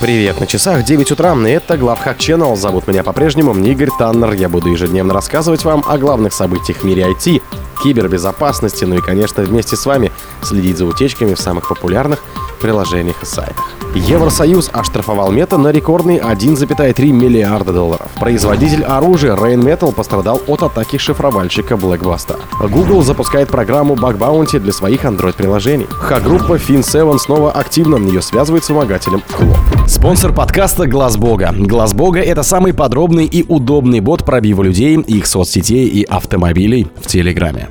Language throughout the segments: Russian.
Привет, на часах 9 утра, и это Главхак Channel. Зовут меня по-прежнему Игорь Таннер. Я буду ежедневно рассказывать вам о главных событиях в мире IT, кибербезопасности, ну и, конечно, вместе с вами следить за утечками в самых популярных приложениях и сайтах. Евросоюз оштрафовал Мета на рекордные 1,3 миллиарда долларов. Производитель оружия Rainmetal пострадал от атаки шифровальщика Blackbuster. Google запускает программу Bug Bounty для своих Android-приложений. Х-группа Fin7 снова активна, ее связывает с вымогателем Клоп. Спонсор подкаста Глаз Бога. Глаз Бога — это самый подробный и удобный бот пробива людей, их соцсетей и автомобилей в Телеграме.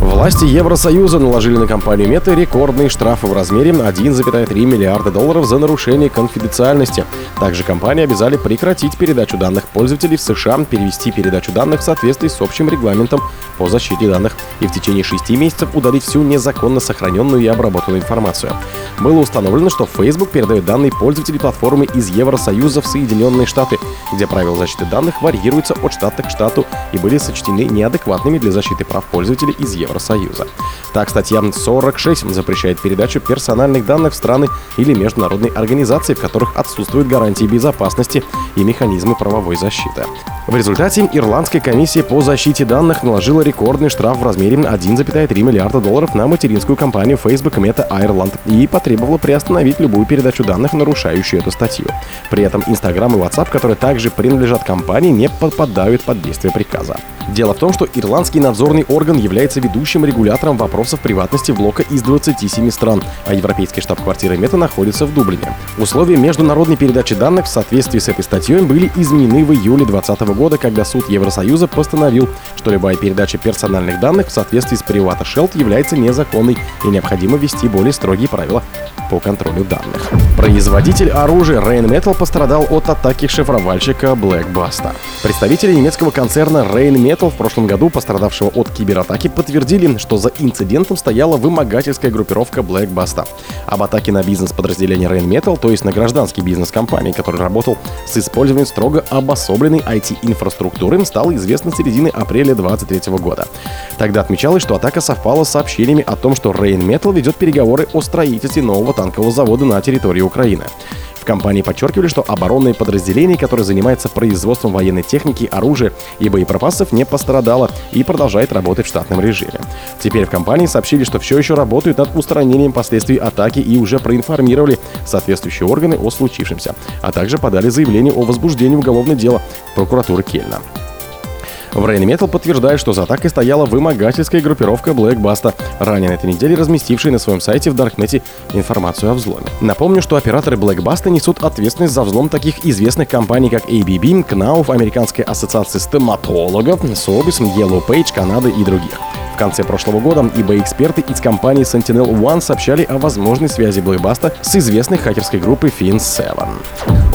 Власти Евросоюза наложили на компанию Мета рекордные штрафы в размере 1,3 миллиарда долларов за нарушение конфиденциальности. Также компании обязали прекратить передачу данных пользователей в США, перевести передачу данных в соответствии с общим регламентом по защите данных и в течение шести месяцев удалить всю незаконно сохраненную и обработанную информацию. Было установлено, что Facebook передает данные пользователей платформы из Евросоюза в Соединенные Штаты, где правила защиты данных варьируются от штата к штату и были сочтены неадекватными для защиты прав пользователей из Евросоюза. Так, статья 46 запрещает передачу персональных данных в страны или международные организации, в которых отсутствуют гарантии безопасности и механизмы правовой защиты. В результате Ирландская комиссия по защите данных наложила рекордный штраф в размере 1,3 миллиарда долларов на материнскую компанию Facebook Meta Ireland и потребовала приостановить любую передачу данных, нарушающую эту статью. При этом Instagram и WhatsApp, которые также принадлежат компании, не попадают под действие приказа. Дело в том, что ирландский надзорный орган является ведущим регулятором вопросов приватности блока из 27 стран, а европейский штаб-квартира Мета находится в Дублине. Условия международной передачи данных в соответствии с этой статьей были изменены в июле 2020 года, когда суд Евросоюза постановил, что любая передача персональных данных в соответствии с Private Shield является незаконной и необходимо ввести более строгие правила по контролю данных. Производитель оружия Rheinmetall пострадал от атаки шифровальщика Blackbuster. Представители немецкого концерна Rheinmetall в прошлом году, пострадавшего от кибератаки, подтвердили, что за инцидентом стояла вымогательская группировка Blackbuster. Об атаке на бизнес-подразделение Rheinmetall, то есть на гражданский бизнес компании, который работал с использованием строго обособленной IT-инфраструктуры, стало известно с середины апреля 2023 года. Тогда отмечалось, что атака совпала с сообщениями о том, что Rheinmetall ведет переговоры о строительстве нового танкового завода на территории Украины. В компании подчеркивали, что оборонное подразделение, которое занимается производством военной техники, оружия и боеприпасов, не пострадало и продолжает работать в штатном режиме. Теперь в компании сообщили, что все еще работают над устранением последствий атаки и уже проинформировали соответствующие органы о случившемся, а также подали заявление о возбуждении уголовного дела прокуратуры Кельна. В Rain Metal подтверждает, что за атакой стояла вымогательская группировка Black Basta, ранее на этой неделе разместившая на своем сайте в Даркнете информацию о взломе. Напомню, что операторы Black Basta несут ответственность за взлом таких известных компаний, как ABB, Knauf, Американская ассоциация стоматологов, Sobis, Yellow Page, Канады и других. В конце прошлого года eBay-эксперты из компании Sentinel One сообщали о возможной связи Blackbuster с известной хакерской группой Fin7.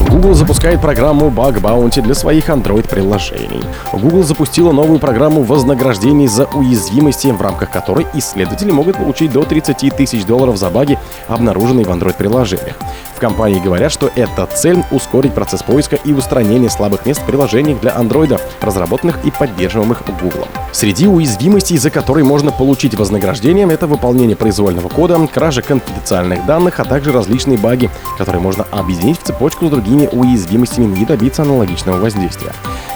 Google запускает программу Bug Bounty для своих Android-приложений. Google запустила новую программу вознаграждений за уязвимости, в рамках которой исследователи могут получить до 30 тысяч долларов за баги, обнаруженные в Android-приложениях компании говорят, что эта цель — ускорить процесс поиска и устранения слабых мест в приложениях для Android, разработанных и поддерживаемых Google. Среди уязвимостей, за которые можно получить вознаграждение, это выполнение произвольного кода, кража конфиденциальных данных, а также различные баги, которые можно объединить в цепочку с другими уязвимостями и добиться аналогичного воздействия.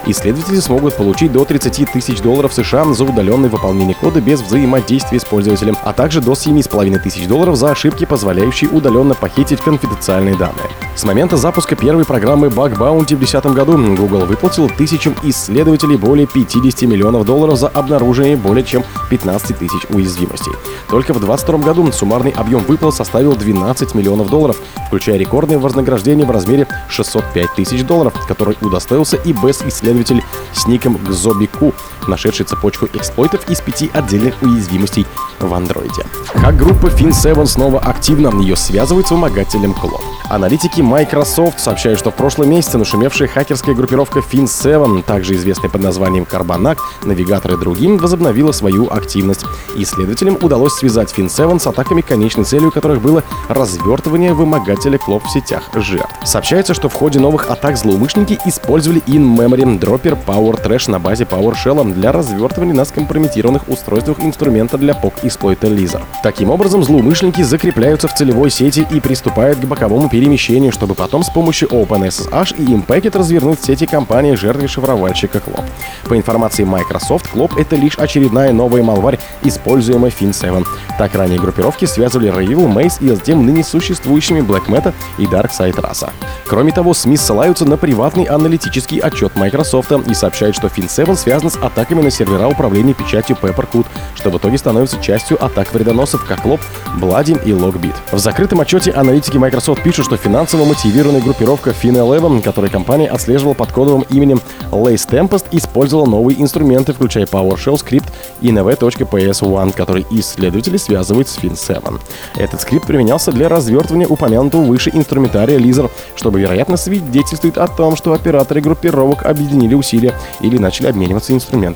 Исследователи смогут получить до 30 тысяч долларов США за удаленное выполнение кода без взаимодействия с пользователем, а также до 7,5 тысяч долларов за ошибки, позволяющие удаленно похитить конфиденциальные данные. С момента запуска первой программы Bug Bounty в 2010 году Google выплатил тысячам исследователей более 50 миллионов долларов за обнаружение более чем 15 тысяч уязвимостей. Только в 2022 году суммарный объем выплат составил 12 миллионов долларов, включая рекордное вознаграждение в размере 605 тысяч долларов, который удостоился и без-исследователь с ником Гзобику, нашедший цепочку эксплойтов из пяти отдельных уязвимостей в андроиде. Как группа Fin7 снова активна, ее связывают с вымогателем Клон. Аналитики Microsoft сообщают, что в прошлом месяце нашумевшая хакерская группировка Fin7, также известная под названием Карбонак, Навигатор и другим, возобновила свою активность. Исследователям удалось связать Fin7 с атаками, конечной целью которых было развертывание вымогателя клоп в сетях жертв. Сообщается, что в ходе новых атак злоумышленники использовали in-memory дроппер Power Trash на базе PowerShell для развертывания на скомпрометированных устройствах инструмента для POC эксплойта Lizard. Таким образом, злоумышленники закрепляются в целевой сети и приступают к боковому перемещению, чтобы потом с помощью OpenSSH и Impacket развернуть сети компании жертвы шифровальщика Клоп. По информации Microsoft, Клоп — это лишь очередная новая малварь, используемая FIN7. Так ранее группировки связывали Rayville, Maze и затем ныне существующими Black Meta и Dark Side Rasa. Кроме того, СМИ ссылаются на приватный аналитический отчет Microsoft и сообщают, что FIN7 связан с атаками на сервера управления печатью Peppercoot, что в итоге становится частью атак вредоносов как Лоб, Бладин и Logbit. В закрытом отчете аналитики Microsoft пишут, что финансово мотивированная группировка FinEleven, которую компания отслеживала под кодовым именем Lace Tempest, использовала новые инструменты, включая PowerShell скрипт и nv.ps1, который исследователи связывают с FIN7. Этот скрипт применялся для развертывания упомянутого выше инструментария Lizard, чтобы, вероятно, свидетельствует о том, что операторы группировок объединили усилия или начали обмениваться инструментами